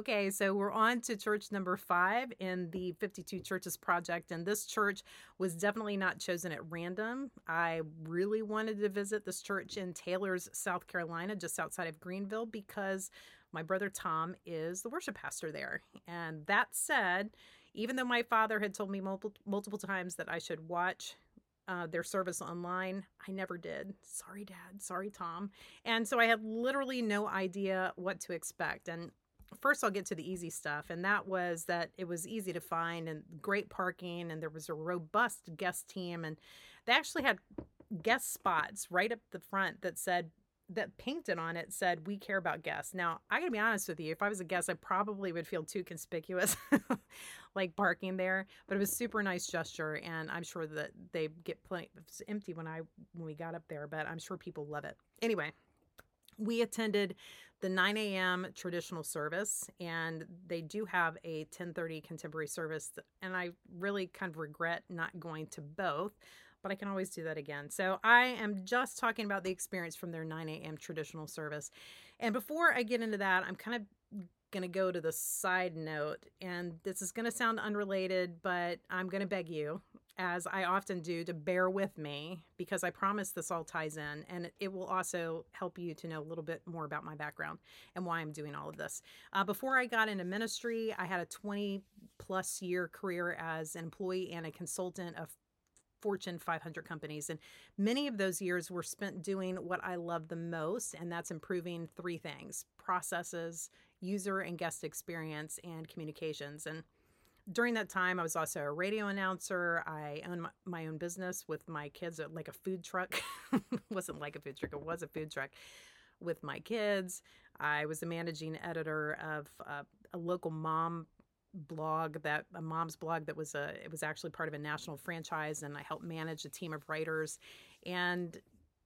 Okay, so we're on to church number five in the 52 Churches Project. And this church was definitely not chosen at random. I really wanted to visit this church in Taylors, South Carolina, just outside of Greenville, because my brother Tom is the worship pastor there. And that said, even though my father had told me multiple, multiple times that I should watch uh, their service online. I never did. Sorry, Dad. Sorry, Tom. And so I had literally no idea what to expect. And first, I'll get to the easy stuff. And that was that it was easy to find and great parking, and there was a robust guest team. And they actually had guest spots right up the front that said that painted on it said we care about guests now i gotta be honest with you if i was a guest i probably would feel too conspicuous like parking there but it was super nice gesture and i'm sure that they get plenty empty when i when we got up there but i'm sure people love it anyway we attended the 9 a.m traditional service and they do have a 1030 contemporary service and i really kind of regret not going to both but I can always do that again. So I am just talking about the experience from their 9 a.m. traditional service. And before I get into that, I'm kind of going to go to the side note. And this is going to sound unrelated, but I'm going to beg you, as I often do, to bear with me because I promise this all ties in. And it will also help you to know a little bit more about my background and why I'm doing all of this. Uh, before I got into ministry, I had a 20 plus year career as an employee and a consultant of Fortune 500 companies. And many of those years were spent doing what I love the most, and that's improving three things processes, user and guest experience, and communications. And during that time, I was also a radio announcer. I owned my, own business with my kids, uh, like a food truck. wasn't like a food truck, it was a food truck with my kids. I was a managing editor of uh, a local mom blog that a mom's blog that was a it was actually part of a national franchise and I helped manage a team of writers and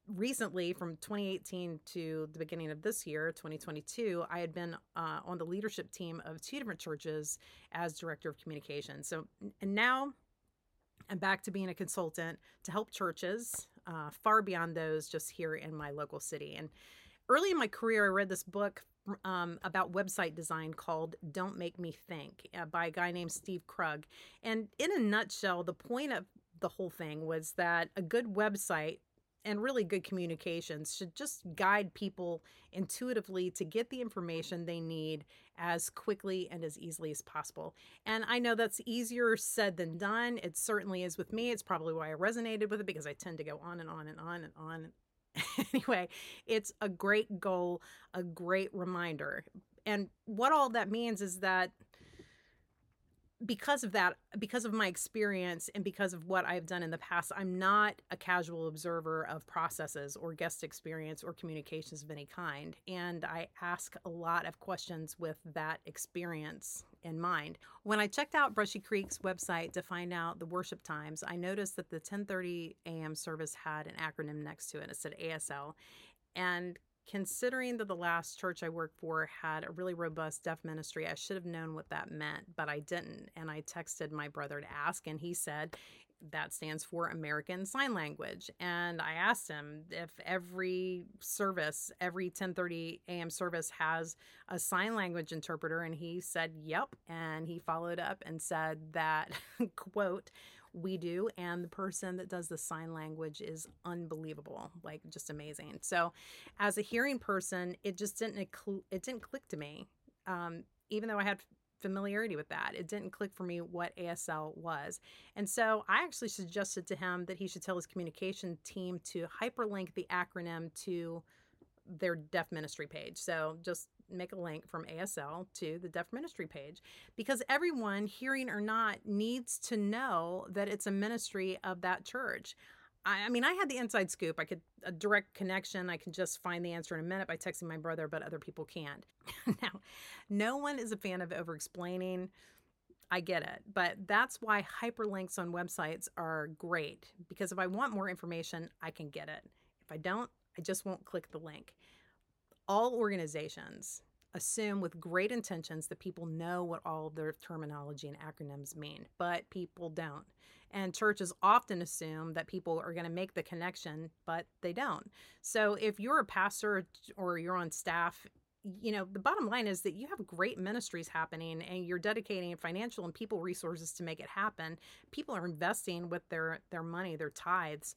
recently from 2018 to the beginning of this year 2022 I had been uh, on the leadership team of two different churches as director of communication so and now I'm back to being a consultant to help churches uh, far beyond those just here in my local city and early in my career I read this book um, about website design called Don't Make Me Think uh, by a guy named Steve Krug. And in a nutshell, the point of the whole thing was that a good website and really good communications should just guide people intuitively to get the information they need as quickly and as easily as possible. And I know that's easier said than done. It certainly is with me. It's probably why I resonated with it because I tend to go on and on and on and on anyway, it's a great goal, a great reminder. And what all that means is that because of that, because of my experience and because of what I've done in the past, I'm not a casual observer of processes or guest experience or communications of any kind. And I ask a lot of questions with that experience in mind. When I checked out Brushy Creek's website to find out the worship times, I noticed that the 10:30 a.m. service had an acronym next to it. It said ASL. And considering that the last church I worked for had a really robust deaf ministry, I should have known what that meant, but I didn't. And I texted my brother to ask, and he said that stands for American Sign Language. And I asked him if every service, every 10:30 a.m. service has a sign language interpreter, and he said, "Yep." And he followed up and said that quote we do and the person that does the sign language is unbelievable like just amazing. So as a hearing person it just didn't it didn't click to me um, even though i had familiarity with that. It didn't click for me what asl was. And so i actually suggested to him that he should tell his communication team to hyperlink the acronym to their deaf ministry page. So just make a link from ASL to the deaf ministry page because everyone, hearing or not, needs to know that it's a ministry of that church. I, I mean, I had the inside scoop. I could a direct connection. I can just find the answer in a minute by texting my brother, but other people can't. now, no one is a fan of over explaining. I get it, but that's why hyperlinks on websites are great because if I want more information, I can get it. If I don't, I just won't click the link all organizations assume with great intentions that people know what all their terminology and acronyms mean, but people don't. And churches often assume that people are going to make the connection, but they don't. So if you're a pastor or you're on staff you know, the bottom line is that you have great ministries happening and you're dedicating financial and people resources to make it happen. People are investing with their their money, their tithes.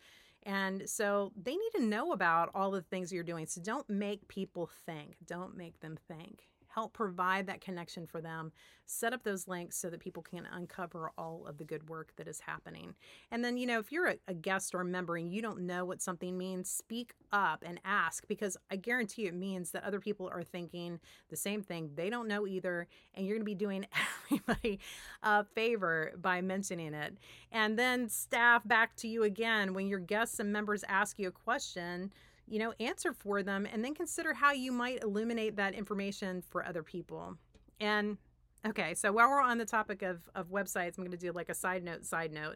And so they need to know about all the things you're doing. So don't make people think. Don't make them think help provide that connection for them, set up those links so that people can uncover all of the good work that is happening. And then, you know, if you're a, a guest or a member and you don't know what something means, speak up and ask because I guarantee it means that other people are thinking the same thing. They don't know either. And you're going to be doing everybody a favor by mentioning it. And then, staff, back to you again. When your guests and members ask you a question, you know, answer for them and then consider how you might illuminate that information for other people. And okay, so while we're on the topic of, of websites, I'm going to do like a side note, side note,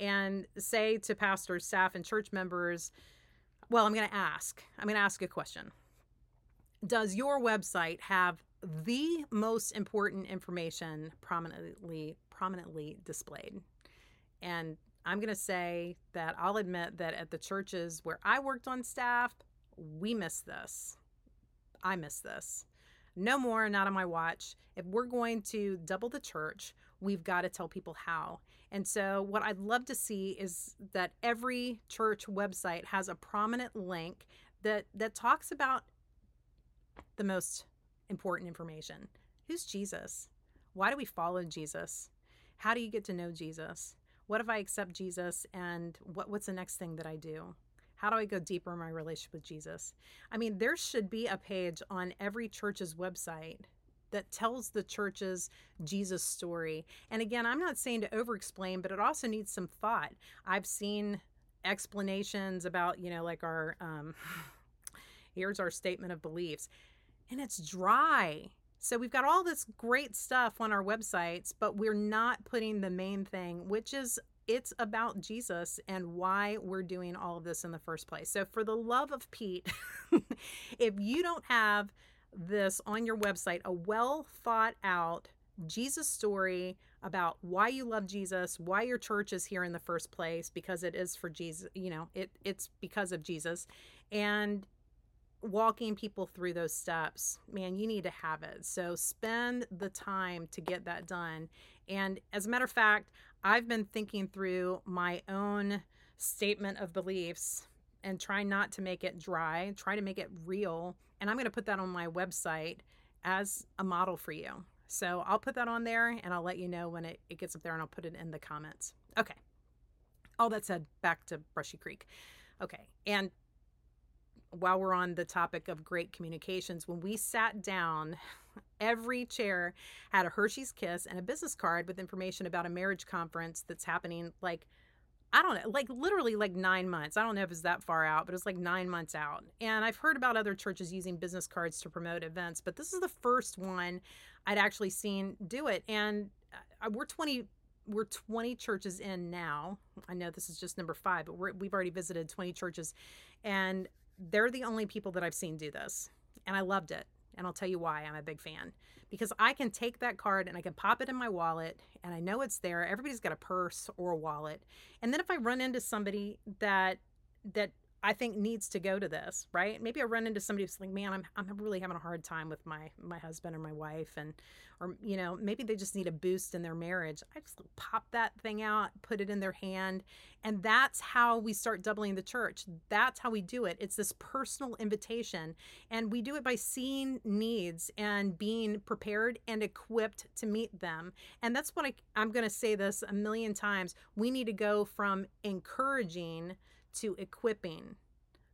and say to pastors, staff, and church members, well, I'm going to ask, I'm going to ask a question. Does your website have the most important information prominently prominently displayed? And I'm going to say that I'll admit that at the churches where I worked on staff, we miss this. I miss this. No more, not on my watch. If we're going to double the church, we've got to tell people how. And so, what I'd love to see is that every church website has a prominent link that that talks about the most important information. Who's Jesus? Why do we follow Jesus? How do you get to know Jesus? What if I accept Jesus and what what's the next thing that I do? How do I go deeper in my relationship with Jesus? I mean, there should be a page on every church's website that tells the church's Jesus story. And again, I'm not saying to over explain, but it also needs some thought. I've seen explanations about, you know, like our, um, here's our statement of beliefs, and it's dry. So we've got all this great stuff on our websites, but we're not putting the main thing, which is it's about Jesus and why we're doing all of this in the first place. So, for the love of Pete, if you don't have this on your website, a well thought out Jesus story about why you love Jesus, why your church is here in the first place, because it is for Jesus, you know, it it's because of Jesus, and walking people through those steps, man, you need to have it. So spend the time to get that done. And as a matter of fact, I've been thinking through my own statement of beliefs and try not to make it dry, try to make it real. And I'm going to put that on my website as a model for you. So I'll put that on there and I'll let you know when it, it gets up there and I'll put it in the comments. Okay. All that said, back to Brushy Creek. Okay. And while we're on the topic of great communications, when we sat down, every chair had a Hershey's Kiss and a business card with information about a marriage conference that's happening like I don't know, like literally like nine months. I don't know if it's that far out, but it's like nine months out. And I've heard about other churches using business cards to promote events, but this is the first one I'd actually seen do it. And uh, we're 20 we're 20 churches in now. I know this is just number five, but we have already visited 20 churches. And they're the only people that I've seen do this. And I loved it. And I'll tell you why I'm a big fan. Because I can take that card and I can pop it in my wallet and I know it's there. Everybody's got a purse or a wallet. And then if I run into somebody that that I think needs to go to this, right? Maybe I run into somebody who's like, man, I'm, I'm really having a hard time with my, my husband or my wife. And, or, you know, maybe they just need a boost in their marriage. I just pop that thing out, put it in their hand. And that's how we start doubling the church. That's how we do it. It's this personal invitation. And we do it by seeing needs and being prepared and equipped to meet them. And that's what I, I'm going to say this a million times. We need to go from encouraging to equipping.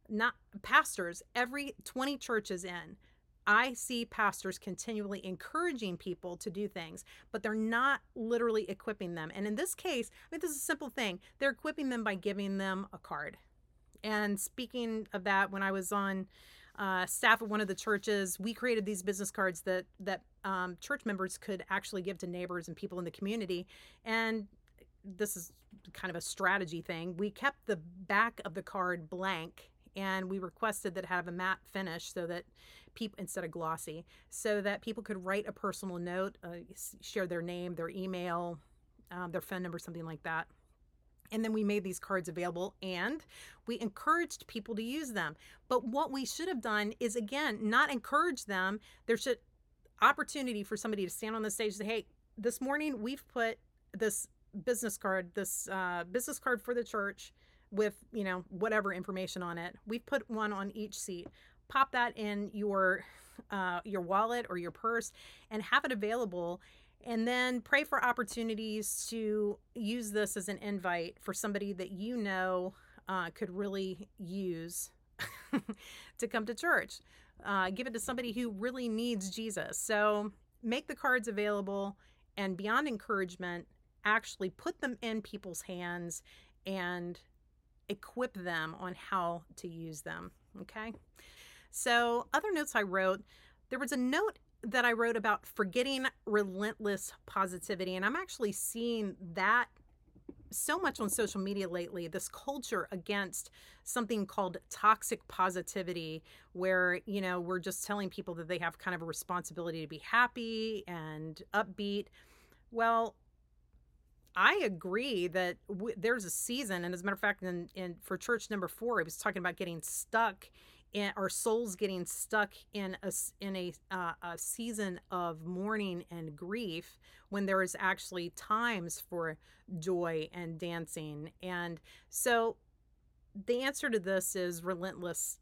Not pastors, every 20 churches in, I see pastors continually encouraging people to do things, but they're not literally equipping them. And in this case, I mean, this is a simple thing. They're equipping them by giving them a card. And speaking of that, when I was on uh, staff at one of the churches, we created these business cards that that um, church members could actually give to neighbors and people in the community. And this is kind of a strategy thing. We kept the back of the card blank and we requested that have a matte finish so that people instead of glossy so that people could write a personal note uh, share their name their email um, their phone number something like that And then we made these cards available and we encouraged people to use them. But what we should have done is again, not encourage them. There should opportunity for somebody to stand on the stage and say, Hey, this morning we've put this business card, this uh, business card for the church with, you know, whatever information on it. We've put one on each seat. Pop that in your uh, your wallet or your purse and have it available and then pray for opportunities to use this as an invite for somebody that you know uh, could really use to come to church. Uh, give it to somebody who really needs Jesus. So make the cards available and beyond encouragement, actually put them in people's hands and equip them on how to use them. Okay. So, other notes I wrote there was a note that I wrote about forgetting relentless positivity. And I'm actually seeing that so much on social media lately this culture against something called toxic positivity where you know we're just telling people that they have kind of a responsibility to be happy and upbeat well I agree that w- there's a season, and as a matter of fact, in, in for church number four, I was talking about getting stuck in our souls getting stuck in a in a, uh, a season of mourning and grief when there is actually times for joy and dancing. And so the answer to this is relentless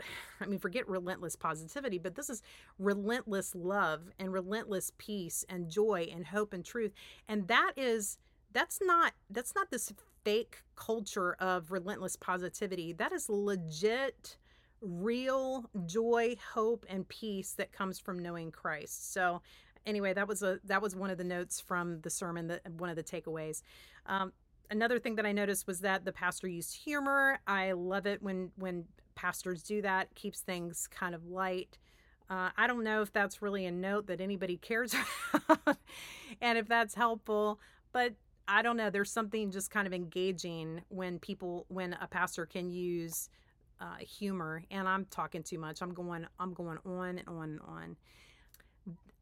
I mean, forget relentless positivity, but this is relentless love and relentless peace and joy and hope and truth. And that is, that's not, that's not this fake culture of relentless positivity. That is legit real joy, hope, and peace that comes from knowing Christ. So, anyway, that was a that was one of the notes from the sermon. That one of the takeaways. Um, another thing that I noticed was that the pastor used humor. I love it when when pastors do that. keeps things kind of light. Uh, I don't know if that's really a note that anybody cares about and if that's helpful, but I don't know. There's something just kind of engaging when people, when a pastor can use uh, humor, and I'm talking too much. I'm going, I'm going on and on and on.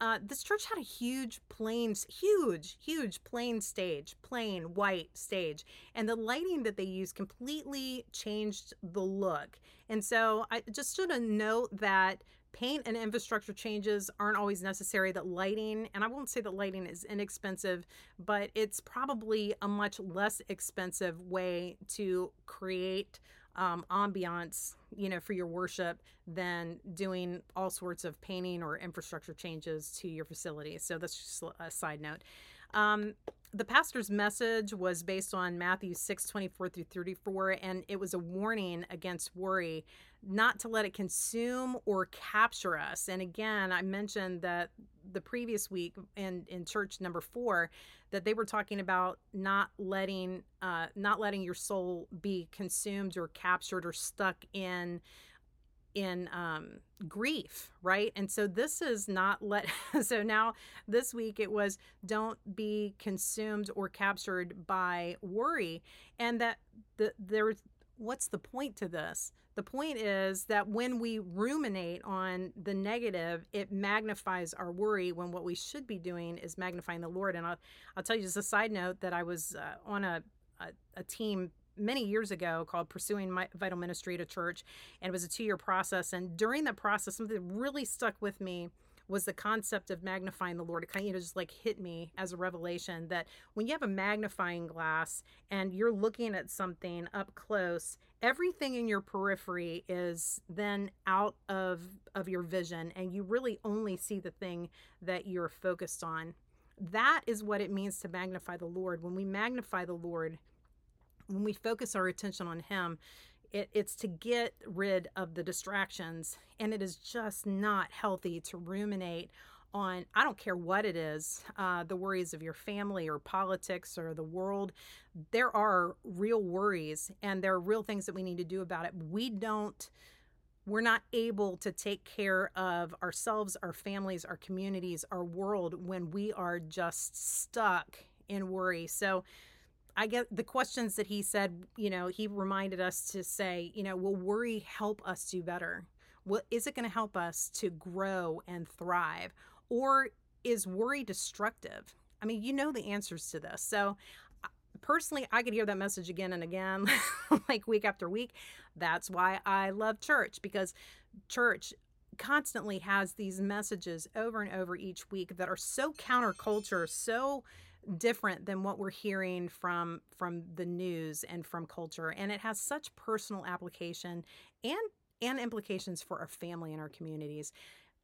Uh, this church had a huge plain, huge, huge plain stage, plain white stage, and the lighting that they used completely changed the look. And so I just should note that paint and infrastructure changes aren't always necessary. That lighting, and I won't say that lighting is inexpensive, but it's probably a much less expensive way to create um, ambiance, you know, for your worship than doing all sorts of painting or infrastructure changes to your facility. So that's just a side note. Um, the pastor's message was based on Matthew 6 24 through 34, and it was a warning against worry, not to let it consume or capture us. And again, I mentioned that the previous week in, in church number four that they were talking about not letting uh, not letting your soul be consumed or captured or stuck in in um, grief, right? And so this is not let. so now this week it was don't be consumed or captured by worry, and that the there's what's the point to this? The point is that when we ruminate on the negative, it magnifies our worry when what we should be doing is magnifying the Lord. And I'll, I'll tell you just a side note that I was uh, on a, a, a team many years ago called Pursuing My Vital Ministry a Church, and it was a two year process. And during that process, something that really stuck with me was the concept of magnifying the Lord. It kind of you know, just like hit me as a revelation that when you have a magnifying glass and you're looking at something up close, everything in your periphery is then out of of your vision and you really only see the thing that you're focused on. That is what it means to magnify the Lord. When we magnify the Lord, when we focus our attention on Him, it, it's to get rid of the distractions. And it is just not healthy to ruminate on, I don't care what it is, uh, the worries of your family or politics or the world. There are real worries and there are real things that we need to do about it. We don't we're not able to take care of ourselves, our families, our communities, our world when we are just stuck in worry. So I get the questions that he said, you know, he reminded us to say, you know, will worry help us do better? What is it going to help us to grow and thrive? Or is worry destructive? I mean, you know the answers to this. So personally, I could hear that message again and again, like week after week. That's why I love church because church constantly has these messages over and over each week that are so counterculture, so different than what we're hearing from from the news and from culture and it has such personal application and and implications for our family and our communities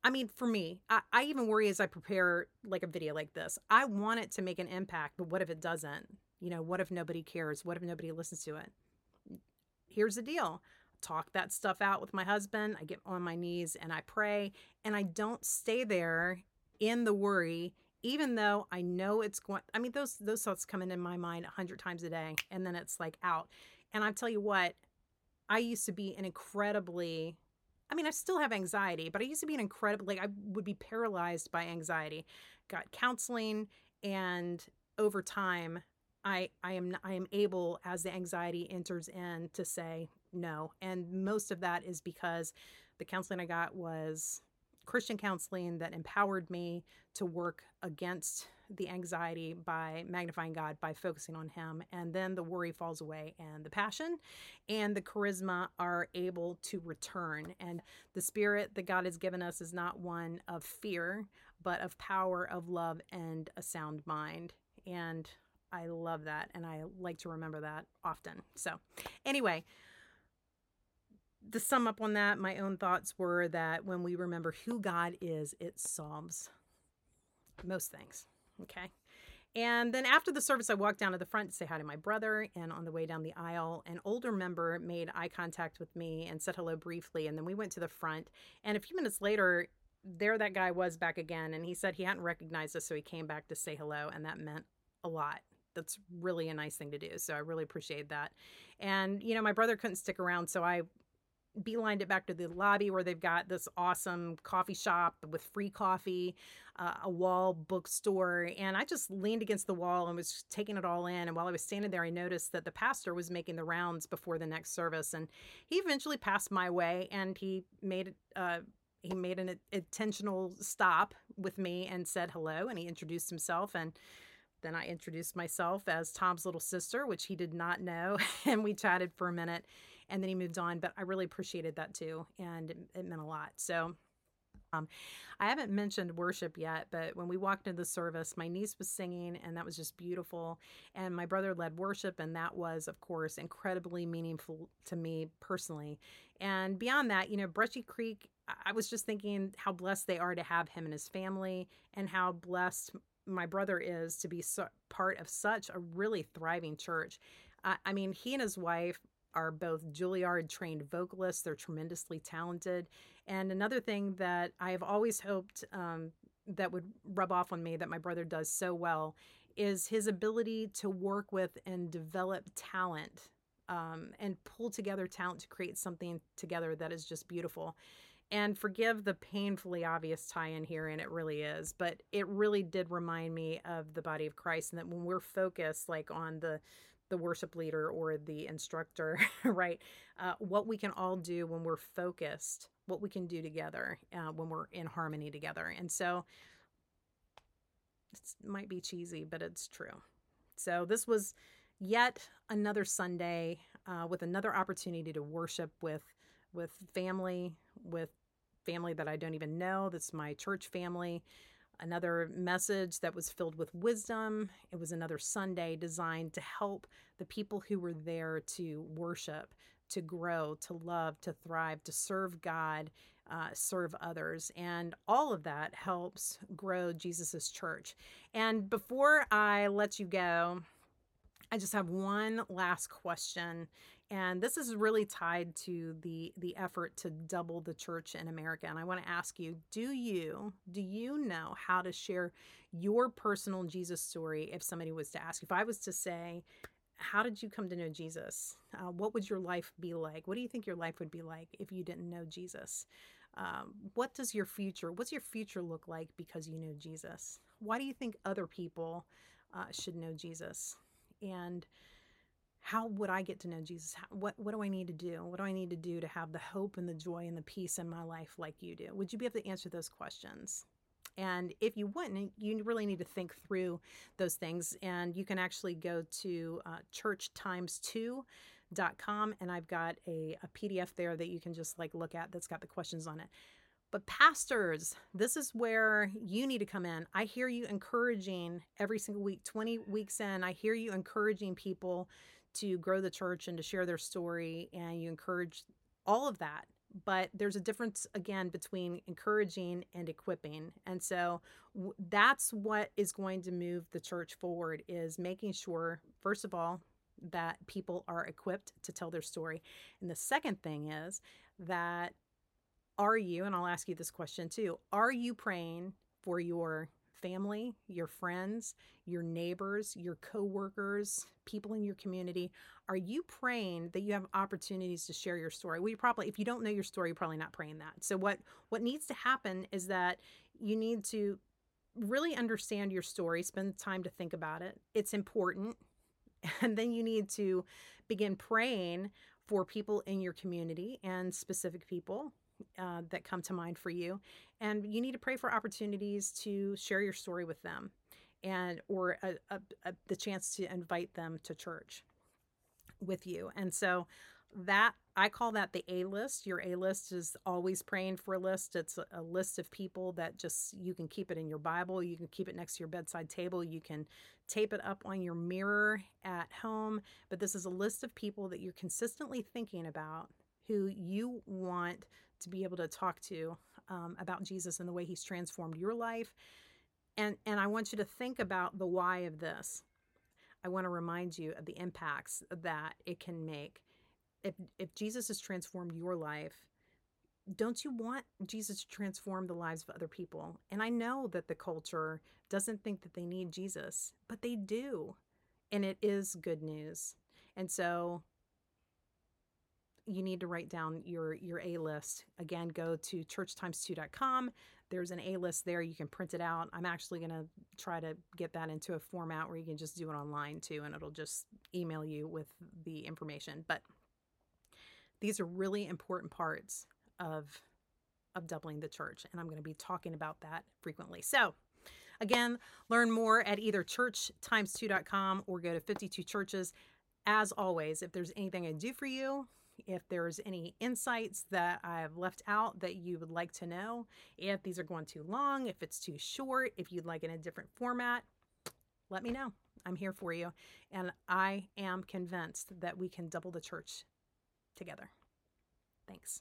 I mean, for me, I, I, even worry as I prepare like a video like this. I want it to make an impact, but what if it doesn't? You know, what if nobody cares? What if nobody listens to it? Here's the deal talk that stuff out with my husband. I get on my knees and I pray, and I don't stay there in the worry even though I know it's going I mean those those thoughts come in in my mind a hundred times a day and then it's like out. And I tell you what, I used to be an incredibly I mean, I still have anxiety, but I used to be an incredibly like I would be paralyzed by anxiety. Got counseling and over time I I am I am able as the anxiety enters in to say no. And most of that is because the counseling I got was Christian counseling that empowered me to work against the anxiety by magnifying God, by focusing on Him. And then the worry falls away, and the passion and the charisma are able to return. And the spirit that God has given us is not one of fear, but of power, of love, and a sound mind. And I love that. And I like to remember that often. So, anyway, to sum up on that, my own thoughts were that when we remember who God is, it solves most things. Okay. And then after the service, I walked down to the front to say hi to my brother. And on the way down the aisle, an older member made eye contact with me and said hello briefly. And then we went to the front. And a few minutes later, there that guy was back again. And he said he hadn't recognized us. So he came back to say hello. And that meant a lot. That's really a nice thing to do. So I really appreciate that. And, you know, my brother couldn't stick around. So I beelined it back to the lobby where they've got this awesome coffee shop with free coffee, uh, a wall bookstore. And I just leaned against the wall and was taking it all in. And while I was standing there, I noticed that the pastor was making the rounds before the next service. And he eventually passed my way and he made uh, he made an intentional stop with me and said hello and he introduced himself and then I introduced myself as Tom's little sister, which he did not know, and we chatted for a minute and then he moved on. But I really appreciated that too, and it, it meant a lot. So. Um, I haven't mentioned worship yet, but when we walked into the service, my niece was singing, and that was just beautiful. And my brother led worship, and that was, of course, incredibly meaningful to me personally. And beyond that, you know, Brushy Creek, I was just thinking how blessed they are to have him and his family, and how blessed my brother is to be so, part of such a really thriving church. I, I mean, he and his wife are both Juilliard trained vocalists. They're tremendously talented. And another thing that I have always hoped um, that would rub off on me that my brother does so well is his ability to work with and develop talent um, and pull together talent to create something together that is just beautiful. And forgive the painfully obvious tie in here, and it really is, but it really did remind me of the body of Christ, and that when we're focused like on the the worship leader or the instructor, right? Uh, what we can all do when we're focused, what we can do together uh, when we're in harmony together. And so it might be cheesy, but it's true. So this was yet another Sunday uh, with another opportunity to worship with with family, with family that I don't even know. That's my church family another message that was filled with wisdom. It was another Sunday designed to help the people who were there to worship, to grow, to love, to thrive, to serve God, uh, serve others. And all of that helps grow Jesus's church. And before I let you go, I just have one last question and this is really tied to the the effort to double the church in America and I want to ask you do you do you know how to share your personal Jesus story if somebody was to ask? If I was to say how did you come to know Jesus? Uh, what would your life be like? What do you think your life would be like if you didn't know Jesus? Um, what does your future what's your future look like because you know Jesus? Why do you think other people uh, should know Jesus? And how would I get to know Jesus? How, what what do I need to do? What do I need to do to have the hope and the joy and the peace in my life like you do? Would you be able to answer those questions? And if you wouldn't, you really need to think through those things. And you can actually go to uh, church times two dot com and I've got a, a PDF there that you can just like look at that's got the questions on it. But pastors, this is where you need to come in. I hear you encouraging every single week, 20 weeks in, I hear you encouraging people to grow the church and to share their story and you encourage all of that. But there's a difference again between encouraging and equipping. And so w- that's what is going to move the church forward is making sure first of all that people are equipped to tell their story. And the second thing is that are you and I'll ask you this question too are you praying for your family, your friends, your neighbors, your coworkers, people in your community, are you praying that you have opportunities to share your story? Well, you probably if you don't know your story, you're probably not praying that. So what what needs to happen is that you need to really understand your story, spend time to think about it. It's important. And then you need to begin praying for people in your community and specific people uh, that come to mind for you. And you need to pray for opportunities to share your story with them and or a, a, a, the chance to invite them to church with you. And so that i call that the a list. Your a list is always praying for a list. It's a, a list of people that just you can keep it in your bible. You can keep it next to your bedside table. You can tape it up on your mirror at home. But this is a list of people that you're consistently thinking about who you want to be able to talk to um, about Jesus and the way he's transformed your life. And, and I want you to think about the why of this. I want to remind you of the impacts that it can make. If, if Jesus has transformed your life, don't you want Jesus to transform the lives of other people? And I know that the culture doesn't think that they need Jesus, but they do. And it is good news. And so you need to write down your your A list. Again, go to churchtimes2.com. There's an A list there. You can print it out. I'm actually going to try to get that into a format where you can just do it online too, and it'll just email you with the information. But these are really important parts of of doubling the church, and I'm going to be talking about that frequently. So, again, learn more at either churchtimes2.com or go to 52 churches. As always, if there's anything I do for you, if there's any insights that I've left out that you would like to know, if these are going too long, if it's too short, if you'd like in a different format, let me know. I'm here for you. And I am convinced that we can double the church together. Thanks.